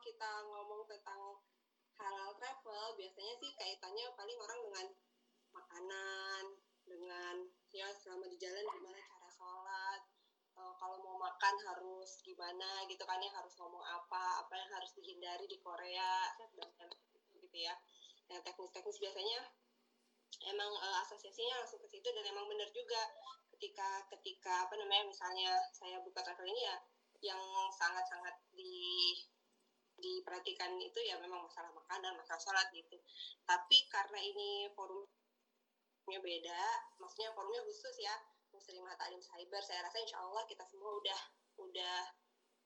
kita ngomong tentang halal travel biasanya sih kaitannya paling orang dengan makanan dengan ya selama di jalan gimana cara sholat uh, kalau mau makan harus gimana gitu kan ya harus ngomong apa apa yang harus dihindari di Korea dan gitu ya. Yang teknis-teknis biasanya emang uh, asosiasinya langsung ke situ dan emang benar juga ketika ketika apa namanya misalnya saya buka travel ini ya yang sangat-sangat di diperhatikan itu ya memang masalah makanan, masalah sholat gitu. Tapi karena ini forumnya beda, maksudnya forumnya khusus ya, Muslimah Ta'lim Cyber, saya rasa insya Allah kita semua udah udah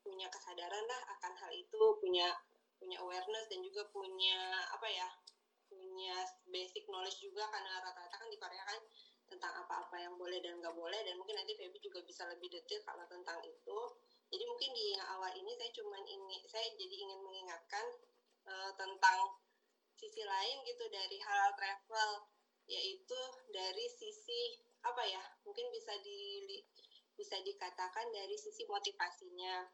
punya kesadaran lah akan hal itu, punya punya awareness dan juga punya apa ya, punya basic knowledge juga karena rata-rata kan di Korea kan tentang apa-apa yang boleh dan nggak boleh dan mungkin nanti Feby juga bisa lebih detail kalau tentang itu jadi mungkin di awal ini saya cuma ingin saya jadi ingin mengingatkan uh, tentang sisi lain gitu dari halal travel yaitu dari sisi apa ya mungkin bisa di bisa dikatakan dari sisi motivasinya.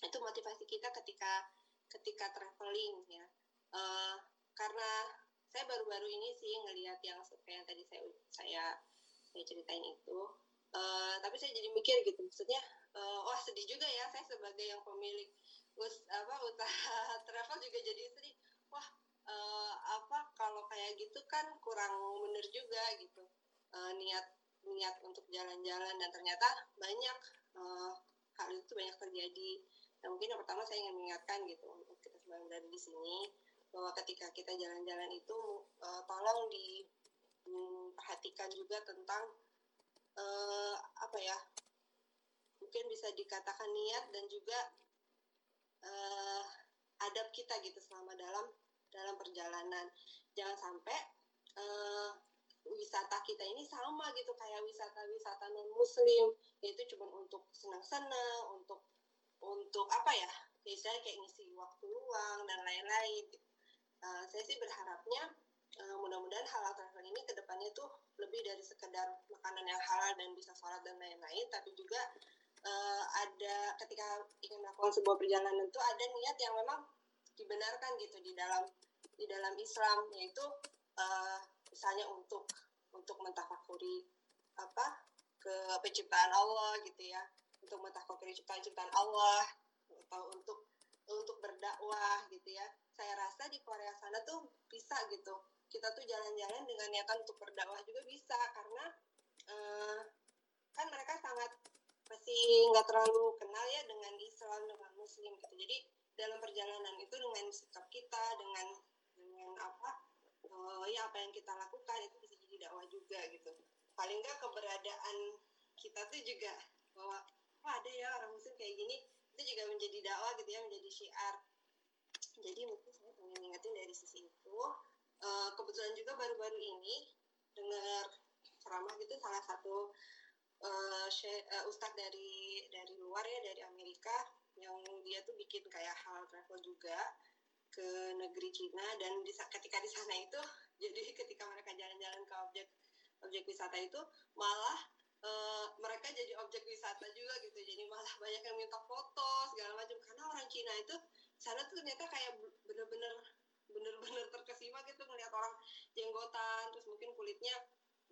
Itu motivasi kita ketika ketika traveling ya. Uh, karena saya baru-baru ini sih ngelihat yang yang tadi saya saya saya ceritain itu. Uh, tapi saya jadi mikir gitu maksudnya uh, wah sedih juga ya saya sebagai yang pemilik us apa usaha travel juga jadi sedih. Wah uh, apa kalau kayak gitu kan kurang bener juga gitu. Uh, niat niat untuk jalan-jalan dan ternyata banyak uh, hal itu banyak terjadi. Dan mungkin yang pertama saya ingin mengingatkan gitu untuk kita semua berada di sini bahwa ketika kita jalan-jalan itu uh, tolong diperhatikan juga tentang uh, apa ya mungkin bisa dikatakan niat dan juga uh, adab kita gitu selama dalam dalam perjalanan. Jangan sampai uh, wisata kita ini sama gitu kayak wisata-wisata non muslim yaitu cuma untuk senang-senang untuk untuk apa ya? Misalnya kayak ngisi waktu luang dan lain-lain. Uh, saya sih berharapnya uh, mudah-mudahan halal travel ini ke depannya tuh lebih dari sekedar makanan yang halal dan bisa sholat dan lain-lain tapi juga uh, ada ketika ingin melakukan sebuah perjalanan itu ada niat yang memang dibenarkan gitu di dalam di dalam Islam yaitu uh, misalnya untuk untuk mentafakuri apa ke penciptaan Allah gitu ya. Untuk mentafakuri ciptaan-ciptaan Allah atau untuk untuk berdakwah gitu ya. Saya rasa di Korea sana tuh bisa gitu. Kita tuh jalan-jalan dengan niatan untuk berdakwah juga bisa karena uh, masih nggak terlalu kenal ya dengan Islam dengan Muslim gitu. Jadi dalam perjalanan itu dengan sikap kita dengan dengan apa uh, ya apa yang kita lakukan itu bisa jadi dakwah juga gitu. Paling nggak keberadaan kita tuh juga bahwa wah ada ya orang Muslim kayak gini itu juga menjadi dakwah gitu ya menjadi syiar. Jadi mungkin saya pengen ingetin dari sisi itu uh, kebetulan juga baru-baru ini dengar ceramah gitu salah satu uh, ustadz dari dari luar ya dari Amerika yang dia tuh bikin kayak hal travel juga ke negeri Cina. Dan di, ketika di sana itu jadi ketika mereka jalan-jalan ke objek objek wisata itu malah uh, mereka jadi objek wisata juga gitu. Jadi malah banyak yang minta foto segala macam. Karena orang Cina itu sana tuh ternyata kayak bener-bener bener-bener terkesima gitu ngeliat orang jenggotan terus mungkin kulitnya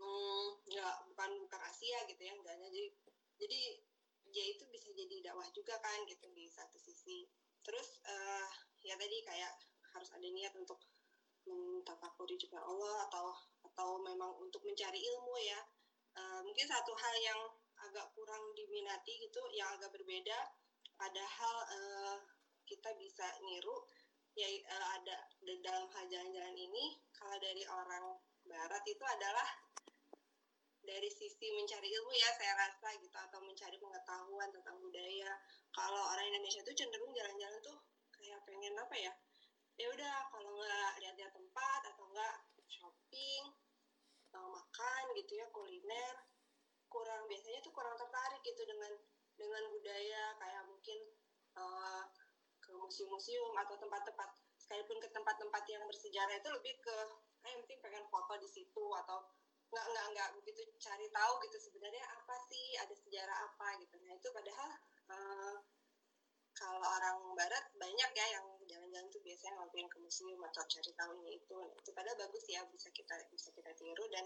hmm, nggak Asia gitu ya enggaknya. Jadi jadi ya itu bisa jadi dakwah juga kan gitu di satu sisi. Terus uh, ya tadi kayak harus ada niat untuk mentafakuri juga Allah atau atau memang untuk mencari ilmu ya. Uh, mungkin satu hal yang agak kurang diminati gitu yang agak berbeda padahal uh, kita bisa niru ya uh, ada dalam hal jalan-jalan ini kalau dari orang barat itu adalah dari sisi mencari ilmu ya saya rasa gitu atau mencari pengetahuan tentang budaya. Kalau orang Indonesia tuh cenderung jalan-jalan tuh kayak pengen apa ya? Ya udah kalau nggak lihat-lihat tempat atau nggak shopping atau makan gitu ya kuliner kurang biasanya tuh kurang tertarik gitu dengan dengan budaya kayak mungkin uh, ke museum-museum atau tempat-tempat sekalipun ke tempat-tempat yang bersejarah itu lebih ke kayak penting pengen foto di situ atau nggak nggak nggak begitu cari tahu gitu sebenarnya apa sih ada sejarah apa gitu. Nah itu padahal uh, kalau orang barat banyak ya yang misalnya mampir ke museum atau cari tahu ini itu. Nah, itu padahal bagus ya bisa kita bisa kita tiru dan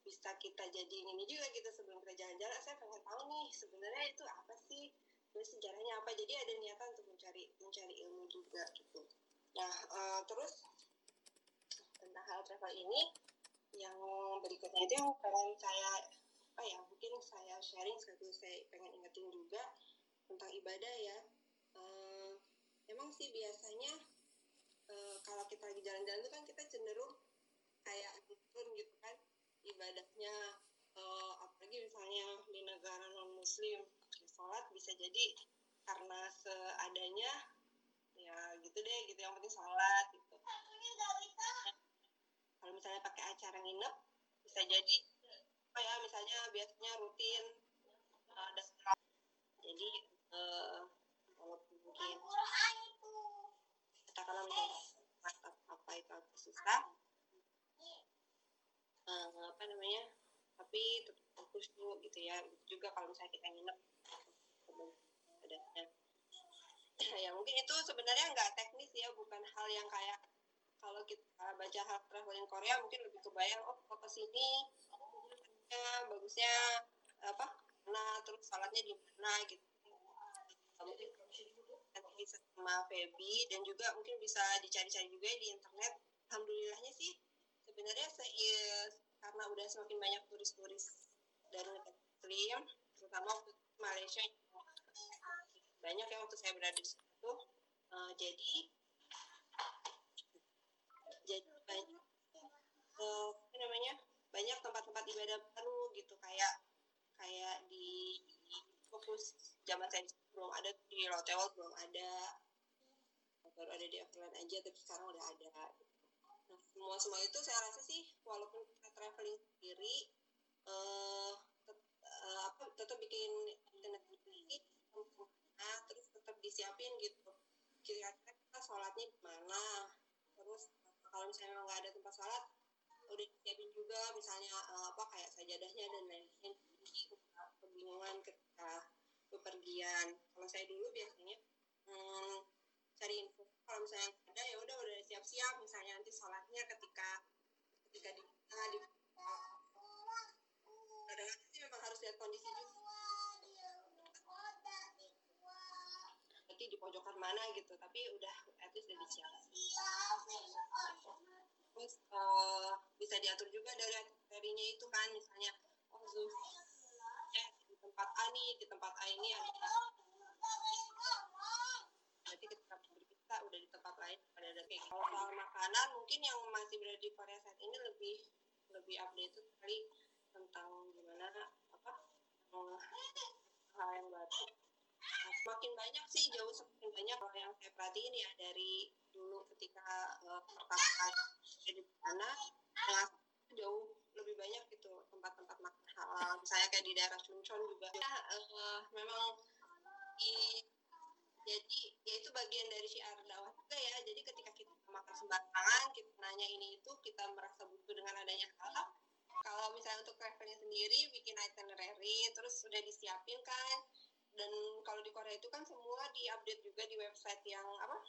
bisa kita jadi ini juga gitu sebelum kita jalan-jalan. Saya pengen tahu nih sebenarnya itu apa sih? Terus sejarahnya apa? Jadi ada niatan untuk mencari mencari ilmu juga gitu. Nah uh, terus tentang hal travel ini yang berikutnya itu yang pengen saya apa ya mungkin saya sharing sekaligus saya pengen ingetin juga tentang ibadah ya. Uh, emang sih biasanya uh, kalau kita lagi jalan-jalan itu kan kita cenderung kayak turun gitu kan ibadahnya. Uh, apalagi misalnya di negara non muslim sholat bisa jadi karena seadanya ya gitu deh gitu. Yang penting sholat gitu kalau misalnya pakai acara nginep bisa jadi apa ya misalnya biasanya rutin uh, ada jadi uh, kalau mungkin katakanlah apa itu agak susah uh, apa namanya tapi tetap fokus dulu gitu ya juga kalau misalnya kita nginep adanya. Ya mungkin itu sebenarnya nggak teknis ya bukan hal yang kayak kalau kita baca hal traveling Korea mungkin lebih kebayang oh kok ke sini ya, bagusnya apa nah terus salatnya di mana gitu. Mungkin bisa sama Feby dan juga mungkin bisa dicari-cari juga di internet. Alhamdulillahnya sih sebenarnya saya karena udah semakin banyak turis-turis dari muslim terutama waktu Malaysia banyak yang waktu saya berada di situ. Uh, jadi banyak uh, apa namanya ibadah baru gitu kayak kayak di fokus zaman saya belum ada di Rotewal belum ada. Baru ada di Everland aja tapi sekarang udah ada. Nah, semua semua itu saya rasa sih walaupun kita traveling sendiri uh, tet, uh, apa tetap bikin internet sendiri nah, terus tetap disiapin gitu. Kira-kira kita sholatnya di mana? Terus kalau misalnya nggak ada tempat sholat udah disiapin juga misalnya uh, apa kayak sajadahnya dan lain-lain. Jadi kebingungan ketika bepergian. Kalau saya dulu biasanya hmm, cari info. Kalau misalnya ada ya udah udah siap-siap. Misalnya nanti sholatnya ketika ketika di nah, di kadang sih memang harus lihat kondisi juga. Nanti di pojokan mana gitu. Tapi udah at least diatur juga dari darinya itu kan misalnya oh ya di tempat A nih di tempat A ini ada berarti ketika berpisah udah di tempat lain pada ada kayak kalau soal makanan mungkin yang masih berada di Korea saat ini lebih lebih update sekali tentang gimana apa uh, hal yang baru. Semakin banyak sih jauh semakin banyak kalau yang saya perhatiin ya dari dulu ketika uh, pertama kali di sana nah, jauh lebih banyak gitu tempat-tempat makan halal. Misalnya kayak di daerah Chuncheon juga. Ya, uh, memang di jadi ya itu bagian dari syiar dakwah juga ya. Jadi ketika kita makan sembarangan kita nanya ini itu kita merasa butuh dengan adanya halal. Kalau misalnya untuk travelnya sendiri bikin itinerary terus sudah disiapin kan. Dan kalau di Korea itu kan semua diupdate juga di website yang apa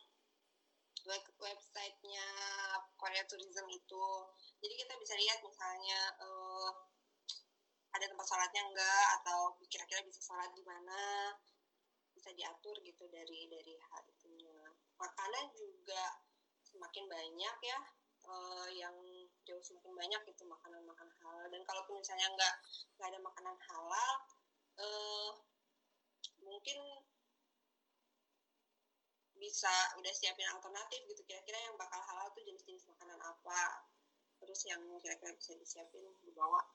websitenya Korea Tourism itu. Jadi kita bisa lihat misalnya uh, ada tempat sholatnya enggak atau kira-kira bisa sholat di mana bisa diatur gitu dari dari hal itunya. Makanan juga semakin banyak ya uh, yang jauh semakin banyak itu makanan-makanan halal. Dan kalaupun misalnya nggak nggak ada makanan halal uh, mungkin bisa udah siapin alternatif gitu. Kira-kira yang bakal halal tuh jenis-jenis makanan apa? Terus yang kira-kira bisa disiapin dibawa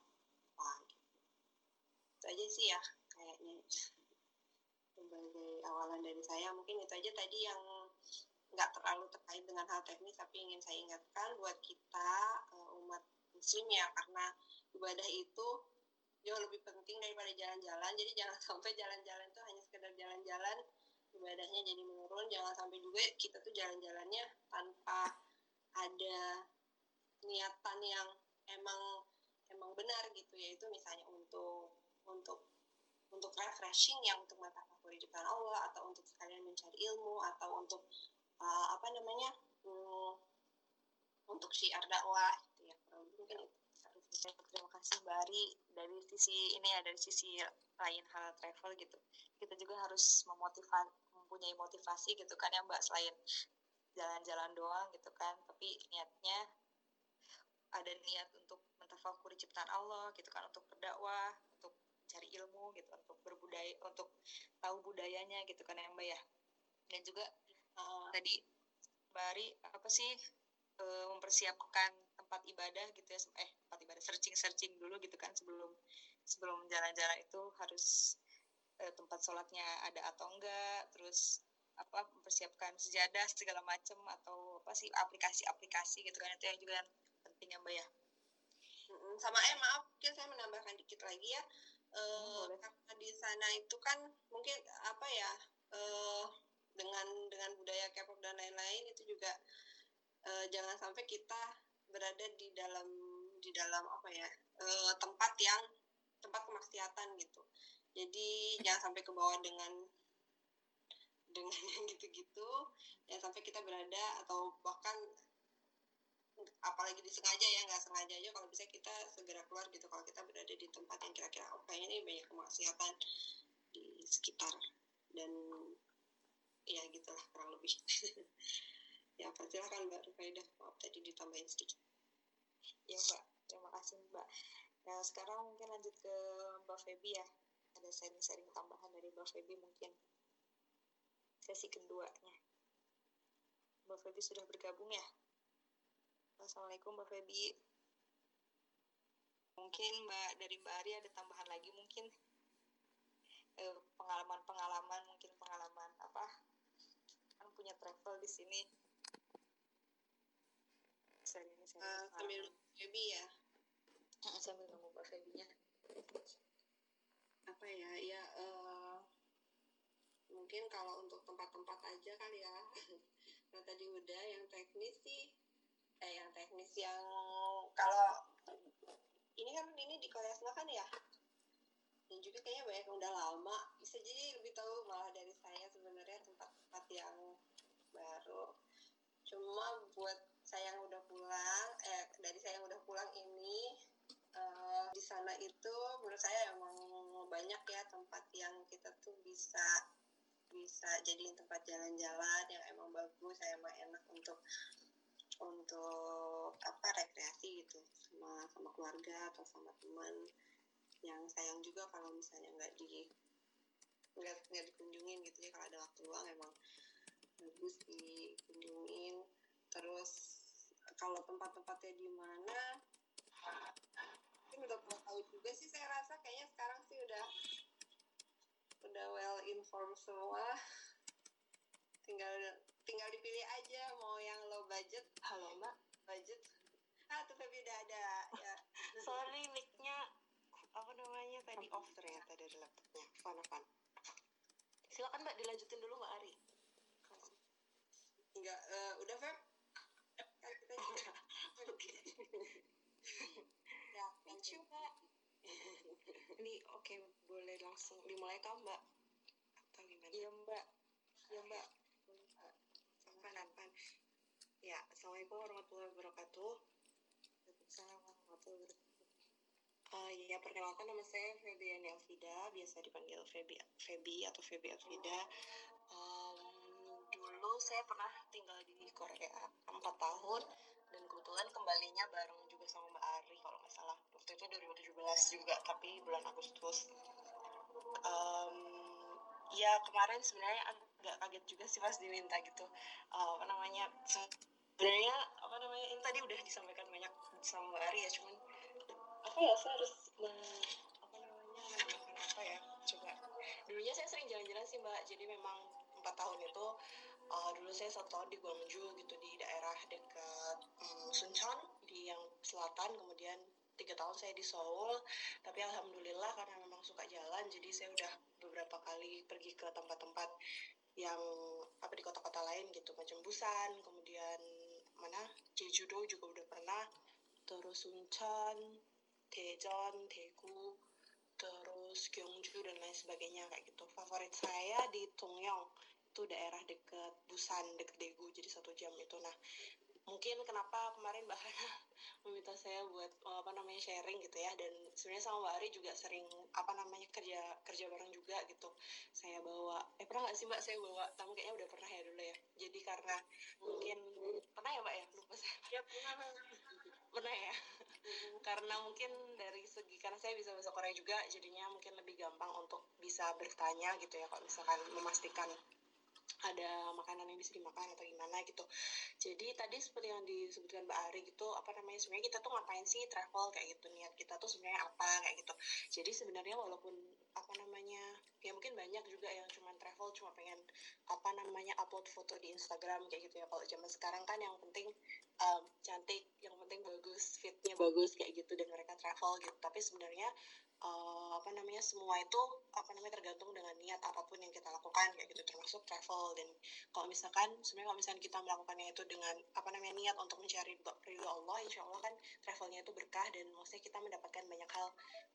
apa gitu. Itu aja sih ya kayaknya. Sebagai awalan dari saya mungkin itu aja tadi yang nggak terlalu terkait dengan hal teknis tapi ingin saya ingatkan buat kita uh, umat muslim ya karena ibadah itu jauh lebih penting daripada jalan-jalan. Jadi jangan sampai jalan-jalan itu hanya sekedar jalan-jalan ibadahnya jadi menurun jangan sampai juga kita tuh jalan-jalannya tanpa ada niatan yang emang emang benar gitu yaitu misalnya untuk untuk untuk refreshing yang untuk mata favorit depan Allah atau untuk sekalian mencari ilmu atau untuk uh, apa namanya um, untuk syiar dakwah gitu ya mungkin itu. Terima kasih Mbak Ari dari sisi ini ya dari sisi lain hal travel gitu. Kita juga harus memotivasi mempunyai motivasi gitu kan ya Mbak selain jalan-jalan doang gitu kan. Tapi niatnya ada niat untuk mentafakuri ciptaan Allah gitu kan untuk berdakwah untuk cari ilmu gitu untuk berbudaya untuk tahu budayanya gitu kan ya Mbak ya. Dan juga uh, tadi Mbak Ari apa sih uh, mempersiapkan tempat ibadah gitu ya eh tempat ibadah searching searching dulu gitu kan sebelum sebelum jalan-jalan itu harus uh, tempat sholatnya ada atau enggak terus apa mempersiapkan sejadah segala macam atau apa sih aplikasi-aplikasi gitu kan itu yang juga penting ya mbak ya. Sama eh maaf mungkin saya menambahkan dikit lagi ya. Uh, karena di sana itu kan mungkin apa ya uh, dengan dengan budaya K-pop dan lain-lain itu juga uh, jangan sampai kita berada di dalam di dalam apa ya uh, tempat yang tempat kemaksiatan gitu jadi jangan sampai ke bawah dengan dengan yang gitu-gitu. Ya sampai kita berada atau bahkan apalagi disengaja ya nggak sengaja aja. Kalau bisa kita segera keluar gitu kalau kita berada di tempat yang kira-kira oh ini banyak kemaksiatan di sekitar. Dan ya gitulah kurang lebih. Ya apa silahkan mbak Rufaidah maaf tadi ditambahin sedikit. Ya mbak terima kasih mbak. Nah sekarang mungkin lanjut ke mbak Feby ya ada sharing-sharing tambahan dari mbak Feby mungkin. Sesi keduanya. Mbak Feby sudah bergabung ya? Assalamualaikum Mbak Feby. Mungkin Mbak dari Mbak Ari ada tambahan lagi mungkin? Pengalaman-pengalaman mungkin pengalaman apa? Kan punya travel di sini. Sering sering uh, sambil Feby ya? Sambil nunggu Mbak Febinya apa ya ya uh, mungkin kalau untuk tempat-tempat aja kali ya. Nah tadi udah yang teknis sih eh yang teknis yang kalau ini kan ini di Korea Selatan ya? Dan juga kayaknya banyak yang udah lama. Bisa jadi lebih tahu malah dari saya sebenarnya tempat-tempat yang baru. Cuma buat saya yang udah pulang eh dari saya yang udah pulang ini uh, di sana itu menurut saya emang banyak ya tempat yang kita tuh bisa bisa jadi tempat jalan-jalan yang emang bagus, saya emang enak untuk untuk apa rekreasi gitu sama sama keluarga atau sama teman. Yang sayang juga kalau misalnya nggak di nggak nggak dikunjungin gitu ya. Kalau ada waktu luang emang bagus dikunjungin. Terus kalau tempat-tempatnya di mana udah pernah tahu juga sih. Saya rasa kayaknya sekarang sih udah udah well informed semua. Tinggal tinggal dipilih aja mau yang low budget. Halo mbak. Budget. Ah tuh tapi udah ada. Ya. Sorry mic-nya apa namanya tadi off ternyata dari laptopnya. Fun fun. Silakan mbak dilanjutin dulu mbak Ari. Enggak uh, udah Feb? Kan kita juga ya thank you mbak ini oke okay, boleh langsung dimulai kah mbak? Atau gimana? Iya mbak. Iya mbak. Pan pan ya assalamualaikum warahmatullahi wabarakatuh. Assalamualaikum warahmatullahi wabarakatuh. Uh, ya perkenalkan nama saya Febian Elvida, biasa dipanggil Febi, Febi atau Febi Elvida. Um, dulu saya pernah tinggal di Korea 4 tahun. Dan kebetulan kembalinya bareng juga sama Mbak Ari kalau nggak salah. Waktu itu 2017 juga, tapi bulan Agustus. Um, ya kemarin sebenarnya agak kaget juga sih pas diminta gitu. Uh, apa namanya? Sebenarnya apa namanya ini tadi udah disampaikan banyak sama Mbak Ari ya, cuman apa ya saya harus men, apa namanya apa ya coba dulunya saya sering jalan-jalan sih mbak jadi memang empat tahun itu uh, dulu saya satu tahun di Gwangju gitu di daerah dekat um, Suncheon selatan kemudian tiga tahun saya di Seoul tapi alhamdulillah karena memang suka jalan jadi saya udah beberapa kali pergi ke tempat-tempat yang apa di kota-kota lain gitu macam Busan kemudian mana Jeju-do juga udah pernah terus Suncheon Daejeon, Daegu, terus Gyeongju dan lain sebagainya kayak gitu. Favorit saya di Dongyong itu daerah deket Busan, deket Daegu, jadi satu jam itu. Nah, mungkin kenapa kemarin Mbak Hana meminta saya buat eh, apa namanya sharing gitu ya. Dan sebenarnya sama Mbak Ari juga sering apa namanya kerja kerja bareng juga gitu. Saya bawa eh pernah nggak sih Mbak saya bawa? Tamu kayaknya udah pernah ya dulu ya. Jadi karena mungkin pernah ya Mbak ya? Lupa saya. Ya pernah. Pernah ya? Karena mungkin dari segi karena saya bisa bahasa Korea juga jadinya mungkin lebih gampang untuk bisa bertanya gitu ya kalau misalkan memastikan ada makanan yang bisa dimakan atau gimana gitu. Jadi tadi seperti yang disebutkan Mbak Ari gitu apa namanya sebenarnya kita tuh ngapain sih travel kayak gitu niat kita tuh sebenarnya apa kayak gitu. Jadi sebenarnya walaupun apa namanya ya mungkin banyak juga yang cuma travel cuma pengen apa namanya upload foto di Instagram kayak gitu ya. Kalau zaman sekarang kan yang penting um, cantik yang penting bagus fitnya bagus kayak gitu dan mereka travel gitu. Tapi sebenarnya uh, apa namanya semua itu apa namanya tergantung dengan niat apa pun yang kita lakukan kayak gitu. Termasuk travel dan kalau misalkan sebenarnya kalau misalkan kita melakukannya itu dengan apa namanya niat untuk mencari ridho Allah insya Allah kan travelnya itu berkah dan maksudnya kita mendapatkan banyak hal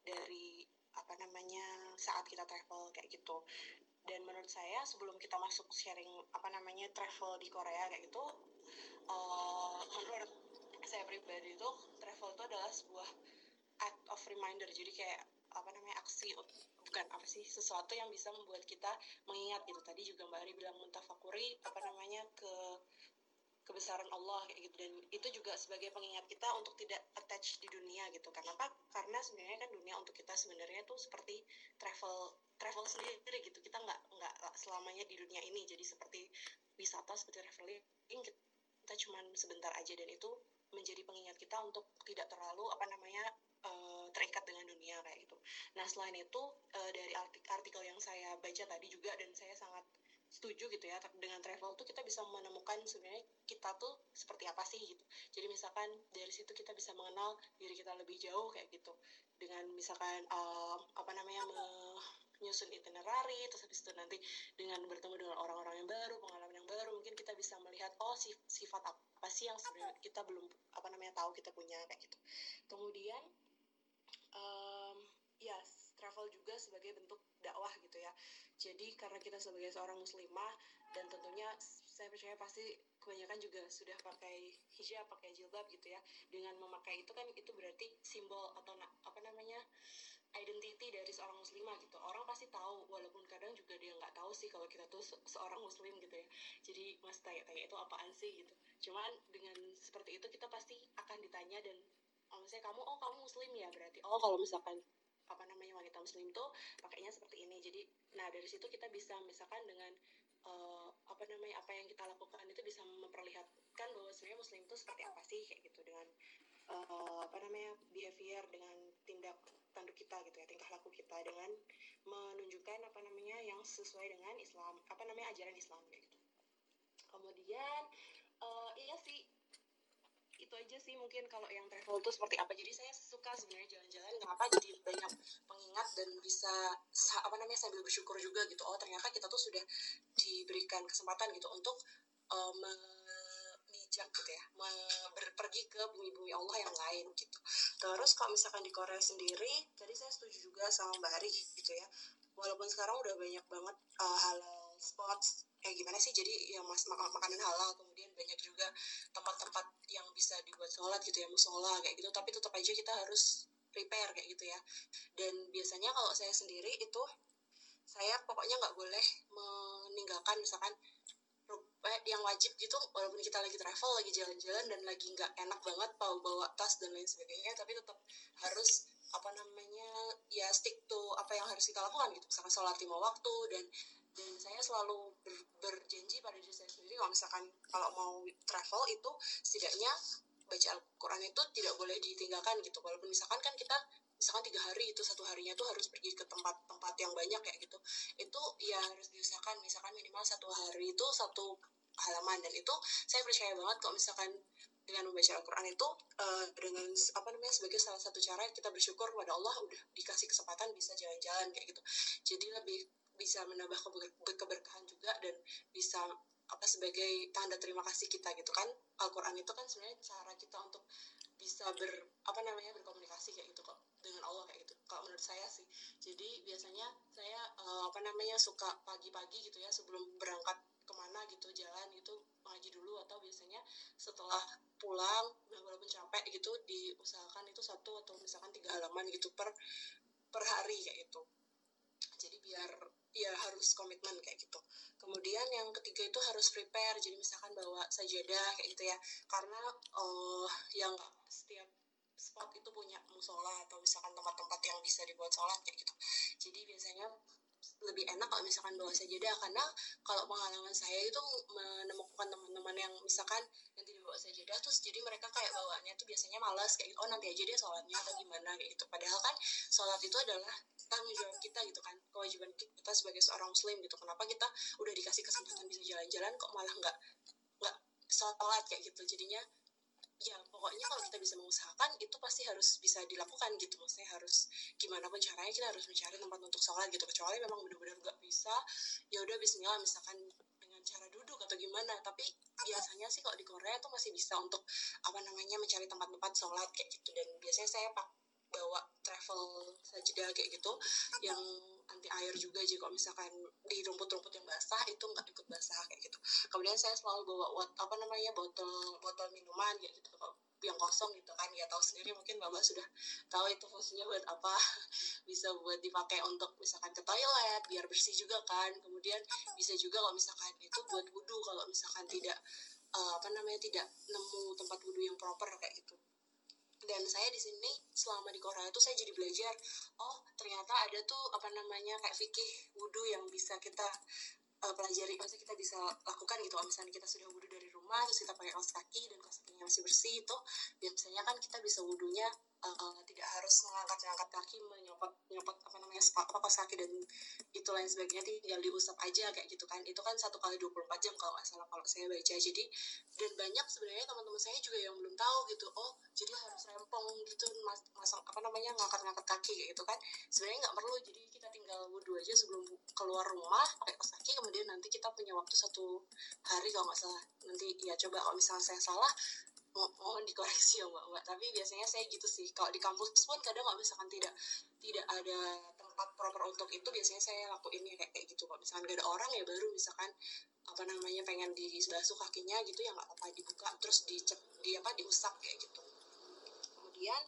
dari apa namanya saat kita travel kayak gitu. Dan menurut saya sebelum kita masuk sharing apa namanya travel di Korea kayak gitu uh, menurut saya pribadi itu travel itu adalah sebuah act of reminder. Jadi kayak apa namanya aksi bukan apa sih sesuatu yang bisa membuat kita mengingat gitu. Tadi juga Mbak Ari bilang muntafakuri apa namanya ke kebesaran Allah kayak gitu. Dan itu juga sebagai pengingat kita untuk tidak attach di dunia gitu. Karena apa? Karena sebenarnya kan dunia untuk kita sebenarnya tuh seperti travel travel sendiri gitu. Kita nggak nggak selamanya di dunia ini. Jadi seperti wisata seperti traveling kita cuman sebentar aja. Dan itu menjadi pengingat kita untuk tidak terlalu apa namanya uh, terikat dengan dunia kayak gitu. Nah selain itu uh, dari artikel yang saya baca tadi juga dan saya sangat setuju gitu ya dengan travel tuh kita bisa menemukan sebenarnya kita tuh seperti apa sih gitu. Jadi misalkan dari situ kita bisa mengenal diri kita lebih jauh kayak gitu. Dengan misalkan um, apa namanya menyusun itinerary terus habis itu nanti dengan bertemu dengan orang-orang yang baru pengalaman yang baru mungkin kita bisa melihat oh sifat apa sih yang sebenarnya kita belum apa namanya tahu kita punya kayak gitu. Kemudian um, ya travel juga sebagai bentuk dakwah gitu ya jadi karena kita sebagai seorang muslimah dan tentunya saya percaya pasti kebanyakan juga sudah pakai hijab, pakai jilbab gitu ya. Dengan memakai itu kan itu berarti simbol atau apa namanya identity dari seorang muslimah gitu. Orang pasti tahu walaupun kadang juga dia nggak tahu sih kalau kita tuh se seorang muslim gitu ya. Jadi mas tanya-tanya itu apaan sih gitu. Cuman dengan seperti itu kita pasti akan ditanya dan oh, misalnya kamu oh kamu muslim ya berarti oh kalau misalkan apa namanya wanita muslim tuh pakainya seperti ini. Jadi nah dari situ kita bisa misalkan dengan uh, apa namanya apa yang kita lakukan itu bisa memperlihatkan bahwa sebenarnya muslim itu seperti apa sih kayak gitu dengan uh, apa namanya behavior dengan tindak tanduk kita gitu ya tingkah laku kita dengan menunjukkan apa namanya yang sesuai dengan Islam apa namanya ajaran Islam kayak gitu. Kemudian uh, iya sih itu aja sih mungkin kalau yang travel tuh seperti apa. Jadi saya suka sebenarnya jalan-jalan kenapa jadi banyak pengingat dan bisa apa namanya sambil bersyukur juga gitu. Oh ternyata kita tuh sudah diberikan kesempatan gitu untuk uh, gitu ya pergi ke bumi-bumi Allah yang lain gitu. Terus kalau misalkan di Korea sendiri tadi saya setuju juga sama Mbak Ari gitu ya. Walaupun sekarang udah banyak banget uh, halal spots kayak gimana sih? Jadi yang mas mak makanan halal kemudian banyak juga tempat-tempat yang bisa dibuat sholat gitu ya musola kayak gitu. Tapi tetap aja kita harus prepare kayak gitu ya. Dan biasanya kalau saya sendiri itu saya pokoknya nggak boleh meninggalkan misalkan eh, yang wajib gitu walaupun kita lagi travel lagi jalan-jalan dan lagi nggak enak banget bawa bawa tas dan lain sebagainya tapi tetap harus apa namanya ya stick to apa yang harus kita lakukan gitu. Misalkan sholat lima waktu dan dan saya selalu ber, berjanji pada diri saya sendiri kalau misalkan kalau mau travel itu setidaknya baca Al-Quran itu tidak boleh ditinggalkan gitu. Walaupun misalkan kan kita misalkan tiga hari itu satu harinya tuh harus pergi ke tempat-tempat yang banyak kayak gitu. Itu ya harus diusahakan. Misalkan minimal satu hari itu satu halaman. Dan itu saya percaya banget kalau misalkan dengan membaca Al-Quran itu uh, dengan apa namanya sebagai salah satu cara kita bersyukur kepada Allah udah dikasih kesempatan bisa jalan-jalan kayak gitu. Jadi lebih bisa menambah keberkahan juga dan bisa apa sebagai tanda terima kasih kita gitu kan. Al-Quran itu kan sebenarnya cara kita untuk bisa ber apa namanya berkomunikasi kayak gitu kok dengan Allah kayak gitu. Kalau menurut saya sih. Jadi biasanya saya uh, apa namanya suka pagi-pagi gitu ya sebelum berangkat ke mana gitu jalan gitu ngaji dulu atau biasanya setelah pulang udah walaupun capek gitu diusahakan itu satu atau misalkan tiga halaman gitu per per hari kayak gitu. Jadi biar ya harus komitmen kayak gitu. Kemudian yang ketiga itu harus prepare jadi misalkan bawa sajadah kayak gitu ya. Karena uh, yang setiap spot itu punya musola atau misalkan tempat-tempat yang bisa dibuat sholat kayak gitu. Jadi biasanya lebih enak kalau misalkan bawa sajadah. Karena kalau pengalaman saya itu menemukan teman-teman yang misalkan yang tidak bawa sajadah terus jadi mereka kayak bawaannya tuh biasanya malas kayak gitu, oh nanti aja dia sholatnya atau gimana kayak gitu. Padahal kan sholat itu adalah tanggung jawab kita gitu kan kewajiban kita sebagai seorang muslim gitu. Kenapa kita udah dikasih kesempatan bisa jalan-jalan kok malah nggak nggak sholat kayak gitu. Jadinya ya pokoknya kalau kita bisa mengusahakan itu pasti harus bisa dilakukan gitu. Maksudnya harus gimana pun caranya kita harus mencari tempat untuk sholat gitu. Kecuali memang benar-benar nggak bisa ya udah Bismillah misalkan dengan cara duduk atau gimana. Tapi biasanya sih kalau di Korea tuh masih bisa untuk apa namanya mencari tempat-tempat sholat kayak gitu. Dan biasanya saya pak bawa travel saja kayak gitu yang anti air juga. Jadi kalau misalkan di rumput-rumput yang basah itu nggak ikut basah kayak gitu. Kemudian saya selalu bawa what, apa namanya botol botol minuman kayak gitu yang kosong gitu kan ya tahu sendiri mungkin bapak sudah tahu itu fungsinya buat apa bisa buat dipakai untuk misalkan ke toilet biar bersih juga kan. Kemudian bisa juga kalau misalkan itu buat wudhu kalau misalkan tidak uh, apa namanya tidak nemu tempat wudhu yang proper kayak gitu. Dan saya di sini selama di Korea itu saya jadi belajar oh ternyata ada tuh apa namanya kayak fikih wudhu yang bisa kita uh, pelajari maksudnya kita bisa lakukan gitu misalnya kita sudah wudhu rumah terus kita pakai kaos kaki dan kaos kakinya masih bersih itu biasanya kan kita bisa wudhunya uh, tidak harus mengangkat-angkat kaki menyopot nyopot apa namanya apa kaos kaki dan itu lain sebagainya tinggal diusap aja kayak gitu kan. Itu kan satu kali 24 jam kalau nggak salah kalau saya baca. Jadi dan banyak sebenarnya teman-teman saya juga yang belum tahu gitu oh jadi harus rempong gitu mas masang apa namanya ngangkat-ngangkat kaki kayak gitu kan. Sebenarnya nggak perlu jadi kita tinggal wudhu aja sebelum keluar rumah pakai kaos kaki kemudian nanti kita punya waktu satu hari kalau nggak salah. Nanti ya coba kalau misalnya saya salah mohon dikoreksi ya mbak mbak. Tapi biasanya saya gitu sih. Kalau di kampus pun kadang nggak misalkan tidak tidak ada tempat proper untuk itu biasanya saya lakuin ya kayak, kayak gitu. Kalau misalkan gak ada orang ya baru misalkan apa namanya pengen dibasuh kakinya gitu ya nggak apa-apa dibuka terus dicep di apa diusap kayak gitu. Kemudian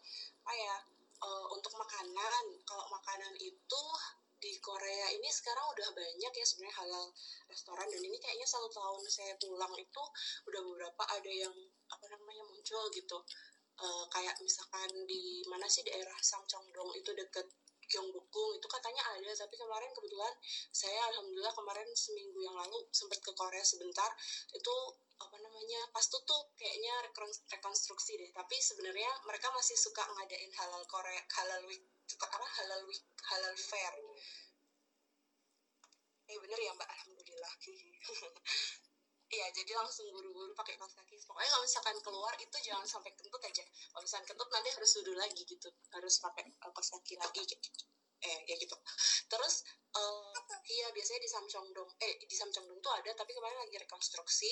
apa ya uh, untuk makanan kalau makanan itu di Korea ini sekarang udah banyak ya sebenarnya halal restoran. Dan ini kayaknya satu tahun saya pulang itu udah beberapa ada yang apa muncul gitu. Uh, kayak misalkan di mana sih daerah Samcheongdong itu deket Gyeongbokgung itu katanya ada tapi kemarin kebetulan saya alhamdulillah kemarin seminggu yang lalu sempat ke Korea sebentar itu apa namanya pas tutup kayaknya rekonstruksi deh tapi sebenarnya mereka masih suka ngadain halal Korea halal week apa halal week halal fair. Eh bener ya mbak? Alhamdulillah Iya, jadi langsung buru-buru pakai kaos kaki. Pokoknya kalau misalkan keluar itu jangan sampai kentut aja. Kalau misalkan kentut nanti harus duduk lagi gitu, harus pakai kaos kaki lagi. Eh, ya gitu. Terus, uh, iya biasanya di Samcheongdong, eh di Samcheongdong tuh ada, tapi kemarin lagi rekonstruksi.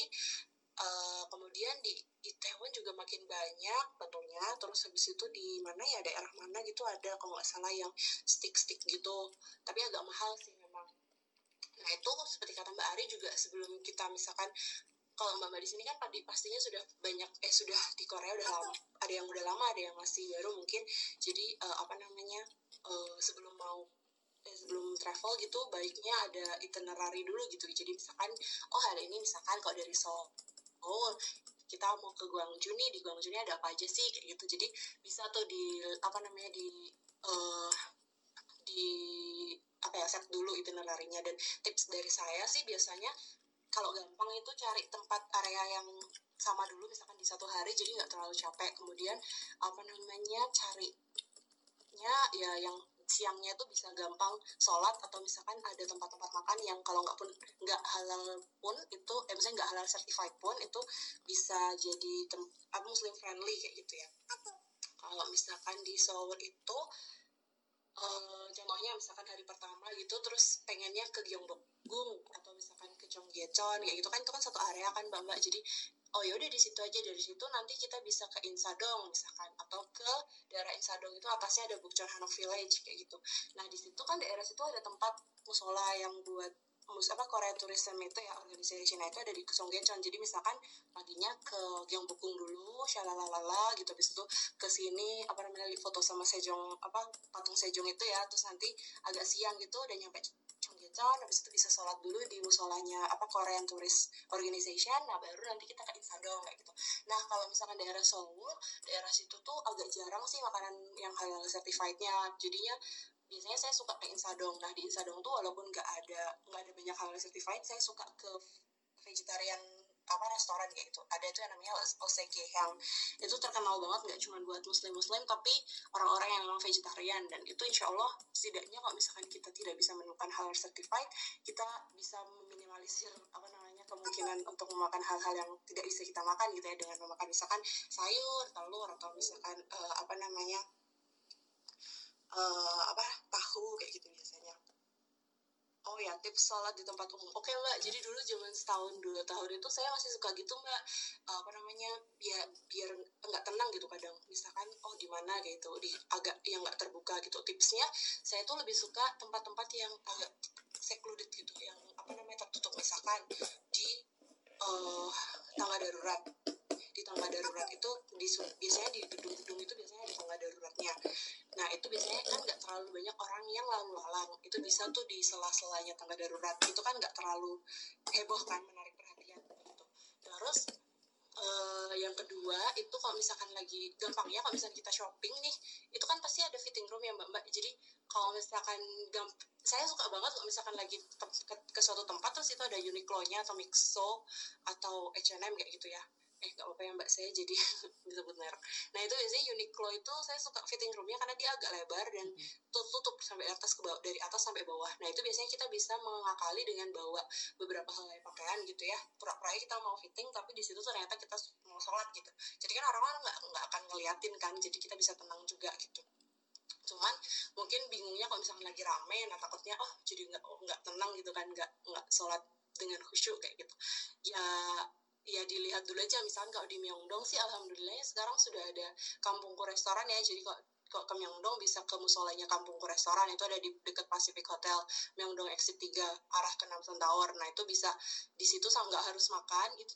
Uh, kemudian di Itaewon juga makin banyak tentunya. Terus habis itu di mana ya daerah mana gitu ada kalau nggak salah yang stick-stick gitu. Tapi agak mahal sih Nah itu seperti kata Mbak Ari juga sebelum kita misalkan kalau Mbak Mbak di sini kan pastinya sudah banyak eh sudah di Korea udah lama ada yang udah lama ada yang masih baru mungkin. Jadi uh, apa namanya uh, sebelum mau eh, sebelum travel gitu baiknya ada itinerary dulu gitu. Jadi misalkan oh hari ini misalkan kalau dari Seoul oh kita mau ke Guangzhou nih di Guangzhou ini ada apa aja sih kayak gitu. Jadi bisa tuh di apa namanya di uh, di ya set dulu itinerarinya dan tips dari saya sih biasanya kalau gampang itu cari tempat area yang sama dulu misalkan di satu hari jadi nggak terlalu capek. Kemudian apa namanya carinya ya yang siangnya tuh bisa gampang sholat atau misalkan ada tempat-tempat makan yang kalau nggak pun nggak halal pun itu eh misalnya nggak halal certified pun itu bisa jadi tem muslim friendly kayak gitu ya. Kalau misalkan di Seoul itu uh, contohnya misalkan hari pertama gitu terus pengennya ke Gyeongbokgung atau misalkan ke Cheonggyecheon kayak gitu kan itu kan satu area kan mbak mbak. Jadi oh yaudah di situ aja dari situ nanti kita bisa ke Insadong misalkan atau ke daerah Insadong itu atasnya ada Bukchon Hanok Village kayak gitu. Nah di situ kan daerah situ ada tempat musola yang buat apa Korea Tourism itu ya organisation itu ada di Songgecheon jadi misalkan paginya ke Gyeongbokgung dulu shalalalala gitu. Habis itu ke sini apa namanya foto sama Sejong apa patung Sejong itu ya. Terus nanti agak siang gitu udah nyampe Songgecheon habis itu bisa sholat dulu di musolanya apa Korean Tourist Organization. Nah baru nanti kita ke Insadong kayak gitu. Nah kalau misalkan daerah Seoul daerah situ tuh agak jarang sih makanan yang halal certifiednya. Jadinya biasanya saya suka ke Insadong. Nah di Insadong tuh walaupun nggak ada nggak ada banyak hal certified saya suka ke vegetarian apa restoran kayak gitu. Ada itu yang namanya Oseke yang itu terkenal banget nggak cuma buat muslim muslim tapi orang-orang yang memang vegetarian. Dan itu insya Allah setidaknya kalau misalkan kita tidak bisa menemukan hal certified kita bisa meminimalisir apa namanya kemungkinan untuk memakan hal-hal yang tidak bisa kita makan gitu ya. Dengan memakan misalkan sayur telur atau misalkan uh, apa namanya uh, apa tahu kayak gitu biasanya. Oh ya tips sholat di tempat umum. Oke mbak. Jadi dulu zaman setahun dua tahun itu saya masih suka gitu mbak. Uh, apa namanya ya biar nggak tenang gitu kadang. Misalkan oh di mana? gitu. Di agak yang nggak terbuka gitu. Tipsnya saya tuh lebih suka tempat-tempat yang agak secluded gitu. Yang apa namanya tertutup. Misalkan di uh, tangga darurat tangga darurat itu di, biasanya di gedung-gedung itu biasanya di tangga daruratnya. Nah itu biasanya kan nggak terlalu banyak orang yang lalu lalang itu bisa tuh di sela-selanya tangga darurat. Itu kan nggak terlalu heboh kan menarik perhatian gitu. Terus Uh, yang kedua itu kalau misalkan lagi gampang ya kalau misalkan kita shopping nih itu kan pasti ada fitting room ya mbak mbak. Jadi kalau misalkan gamp saya suka banget kalau misalkan lagi ke, ke, ke suatu tempat terus itu ada Uniqlo-nya atau Mixo atau H&M kayak gitu ya eh gak apa-apa ya mbak saya jadi disebut merek. Nah itu biasanya Uniqlo itu saya suka fitting roomnya karena dia agak lebar dan tutup sampai atas ke bawah dari atas sampai bawah. Nah itu biasanya kita bisa mengakali dengan bawa beberapa helai pakaian gitu ya. Pura-pura kita mau fitting tapi di situ ternyata kita mau sholat gitu. Jadi kan orang-orang nggak nggak akan ngeliatin kan jadi kita bisa tenang juga gitu. Cuman mungkin bingungnya kalau misalnya lagi rame nah takutnya oh jadi nggak oh, nggak tenang gitu kan nggak nggak sholat dengan khusyuk kayak gitu. Ya ya dilihat dulu aja misalkan kalau di Myeongdong sih alhamdulillah sekarang sudah ada kampungku restoran ya jadi kok kok ke Myeongdong bisa ke musolanya kampungku restoran itu ada di dekat Pacific Hotel Myeongdong Exit 3 arah ke Namsan Tower. Nah itu bisa di situ sama nggak harus makan itu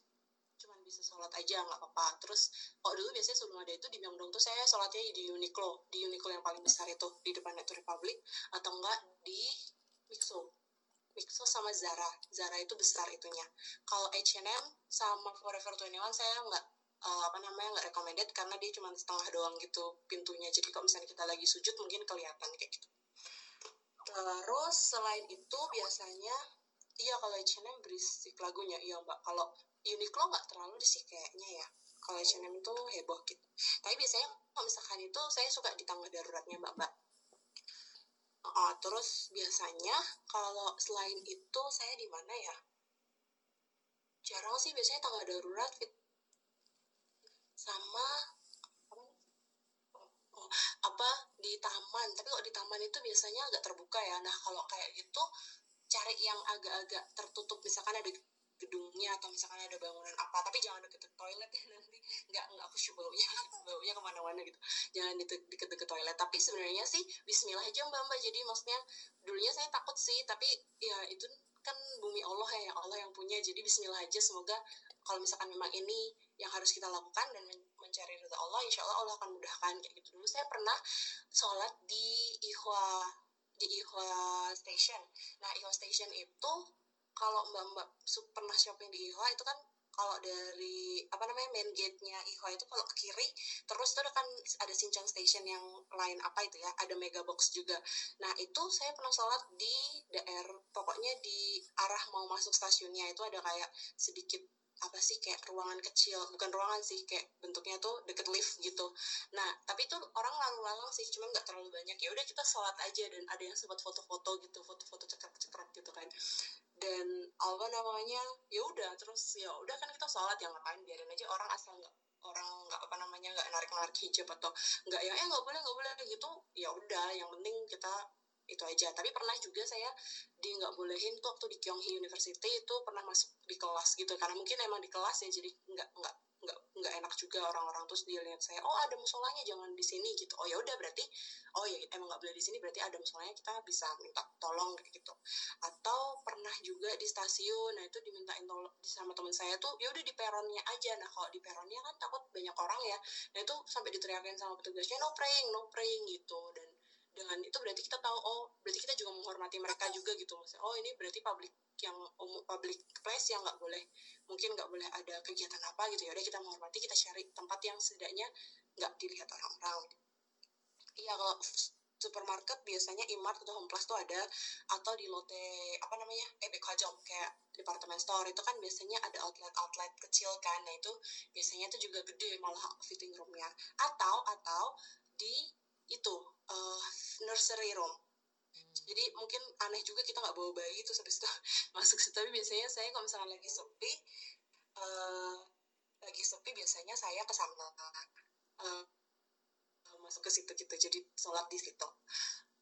cuman bisa sholat aja nggak apa-apa. Terus kok dulu biasanya sebelum ada itu di Myeongdong tuh saya sholatnya di Uniqlo di Uniqlo yang paling besar itu di depan Nature Republic atau enggak di Mixo Mixo sama Zara. Zara itu besar itunya. Kalau H&M sama Forever 21 saya nggak uh, apa namanya nggak recommended karena dia cuma setengah doang gitu pintunya. Jadi kalau misalnya kita lagi sujud mungkin kelihatan kayak gitu. Terus selain itu biasanya iya kalau H&M berisik lagunya iya mbak. Kalau Uniqlo nggak terlalu sih kayaknya ya. Kalau H&M itu heboh gitu. Tapi biasanya kalau misalkan itu saya suka di tangga daruratnya mbak mbak Uh, terus biasanya kalau selain itu saya di mana ya? Jarang sih biasanya tangga darurat fit sama oh, apa di taman. Tapi kalau di taman itu biasanya agak terbuka ya. Nah kalau kayak gitu cari yang agak-agak tertutup misalkan ada gedungnya atau misalkan ada bangunan apa tapi jangan deket toilet ya nanti. Nggak nggak khusyuk baunya. Baunya ke mana-mana gitu. Jangan deket-deket toilet. Tapi sebenarnya sih Bismillah aja mbak mbak. Jadi maksudnya dulunya saya takut sih tapi ya itu kan bumi Allah ya Allah yang punya. Jadi Bismillah aja semoga kalau misalkan memang ini yang harus kita lakukan dan mencari ridha Allah insya Allah Allah akan mudahkan kayak gitu. Dulu saya pernah sholat di Ihwa di Ihwa Station. Nah Ihwa Station itu kalau mbak-mbak pernah shopping di IHA itu kan kalau dari apa namanya main gate-nya IHA itu kalau ke kiri terus tuh kan ada Sinchan Station yang lain apa itu ya ada Mega Box juga. Nah itu saya pernah sholat di daerah pokoknya di arah mau masuk stasiunnya itu ada kayak sedikit apa sih kayak ruangan kecil bukan ruangan sih kayak bentuknya tuh deket lift gitu. Nah tapi itu orang lalu lalang sih cuma nggak terlalu banyak. Ya udah kita sholat aja dan ada yang sempat foto-foto gitu foto-foto cekrak-cekrak gitu kan dan apa namanya ya udah terus ya udah kan kita sholat ya ngapain biarin aja. Orang asal nggak orang nggak apa namanya nggak narik narik hijab atau nggak yang eh nggak boleh nggak boleh gitu ya udah. Yang penting kita itu aja. Tapi pernah juga saya di nggak bolehin tuh waktu di Kyonghee University itu pernah masuk di kelas gitu. Karena mungkin emang di kelas ya jadi nggak nggak nggak nggak enak juga orang-orang terus dia lihat saya oh ada musolanya jangan di sini gitu. Oh ya udah berarti oh ya emang nggak boleh di sini berarti ada musolanya kita bisa minta tolong gitu. Atau pernah juga di stasiun nah itu dimintain tolong sama teman saya tuh ya udah di peronnya aja. Nah kalau di peronnya kan takut banyak orang ya. Nah itu sampai diteriakin sama petugasnya no praying no praying gitu. Dan dengan itu berarti kita tahu oh berarti kita juga menghormati mereka juga gitu oh ini berarti public yang umum public place yang nggak boleh mungkin nggak boleh ada kegiatan apa gitu. Ya udah kita menghormati kita cari tempat yang setidaknya nggak dilihat orang-orang. Iya kalau supermarket biasanya imart atau home plus tuh ada atau di lote apa namanya eh bekajong kayak department store itu kan biasanya ada outlet outlet kecil kan. Nah itu biasanya itu juga gede malah fitting roomnya. Atau atau di itu uh, nursery room jadi mungkin aneh juga kita nggak bawa bayi itu habis itu masuk situ tapi biasanya saya kalau misalnya lagi sepi uh, lagi sepi biasanya saya ke sana uh, masuk ke situ gitu jadi sholat di situ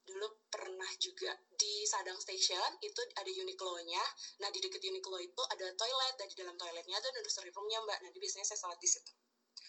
dulu pernah juga di Sadang Station itu ada Uniqlo-nya. Nah di dekat Uniqlo itu ada toilet dan di dalam toiletnya ada nursery room-nya mbak. Nah biasanya saya sholat di situ.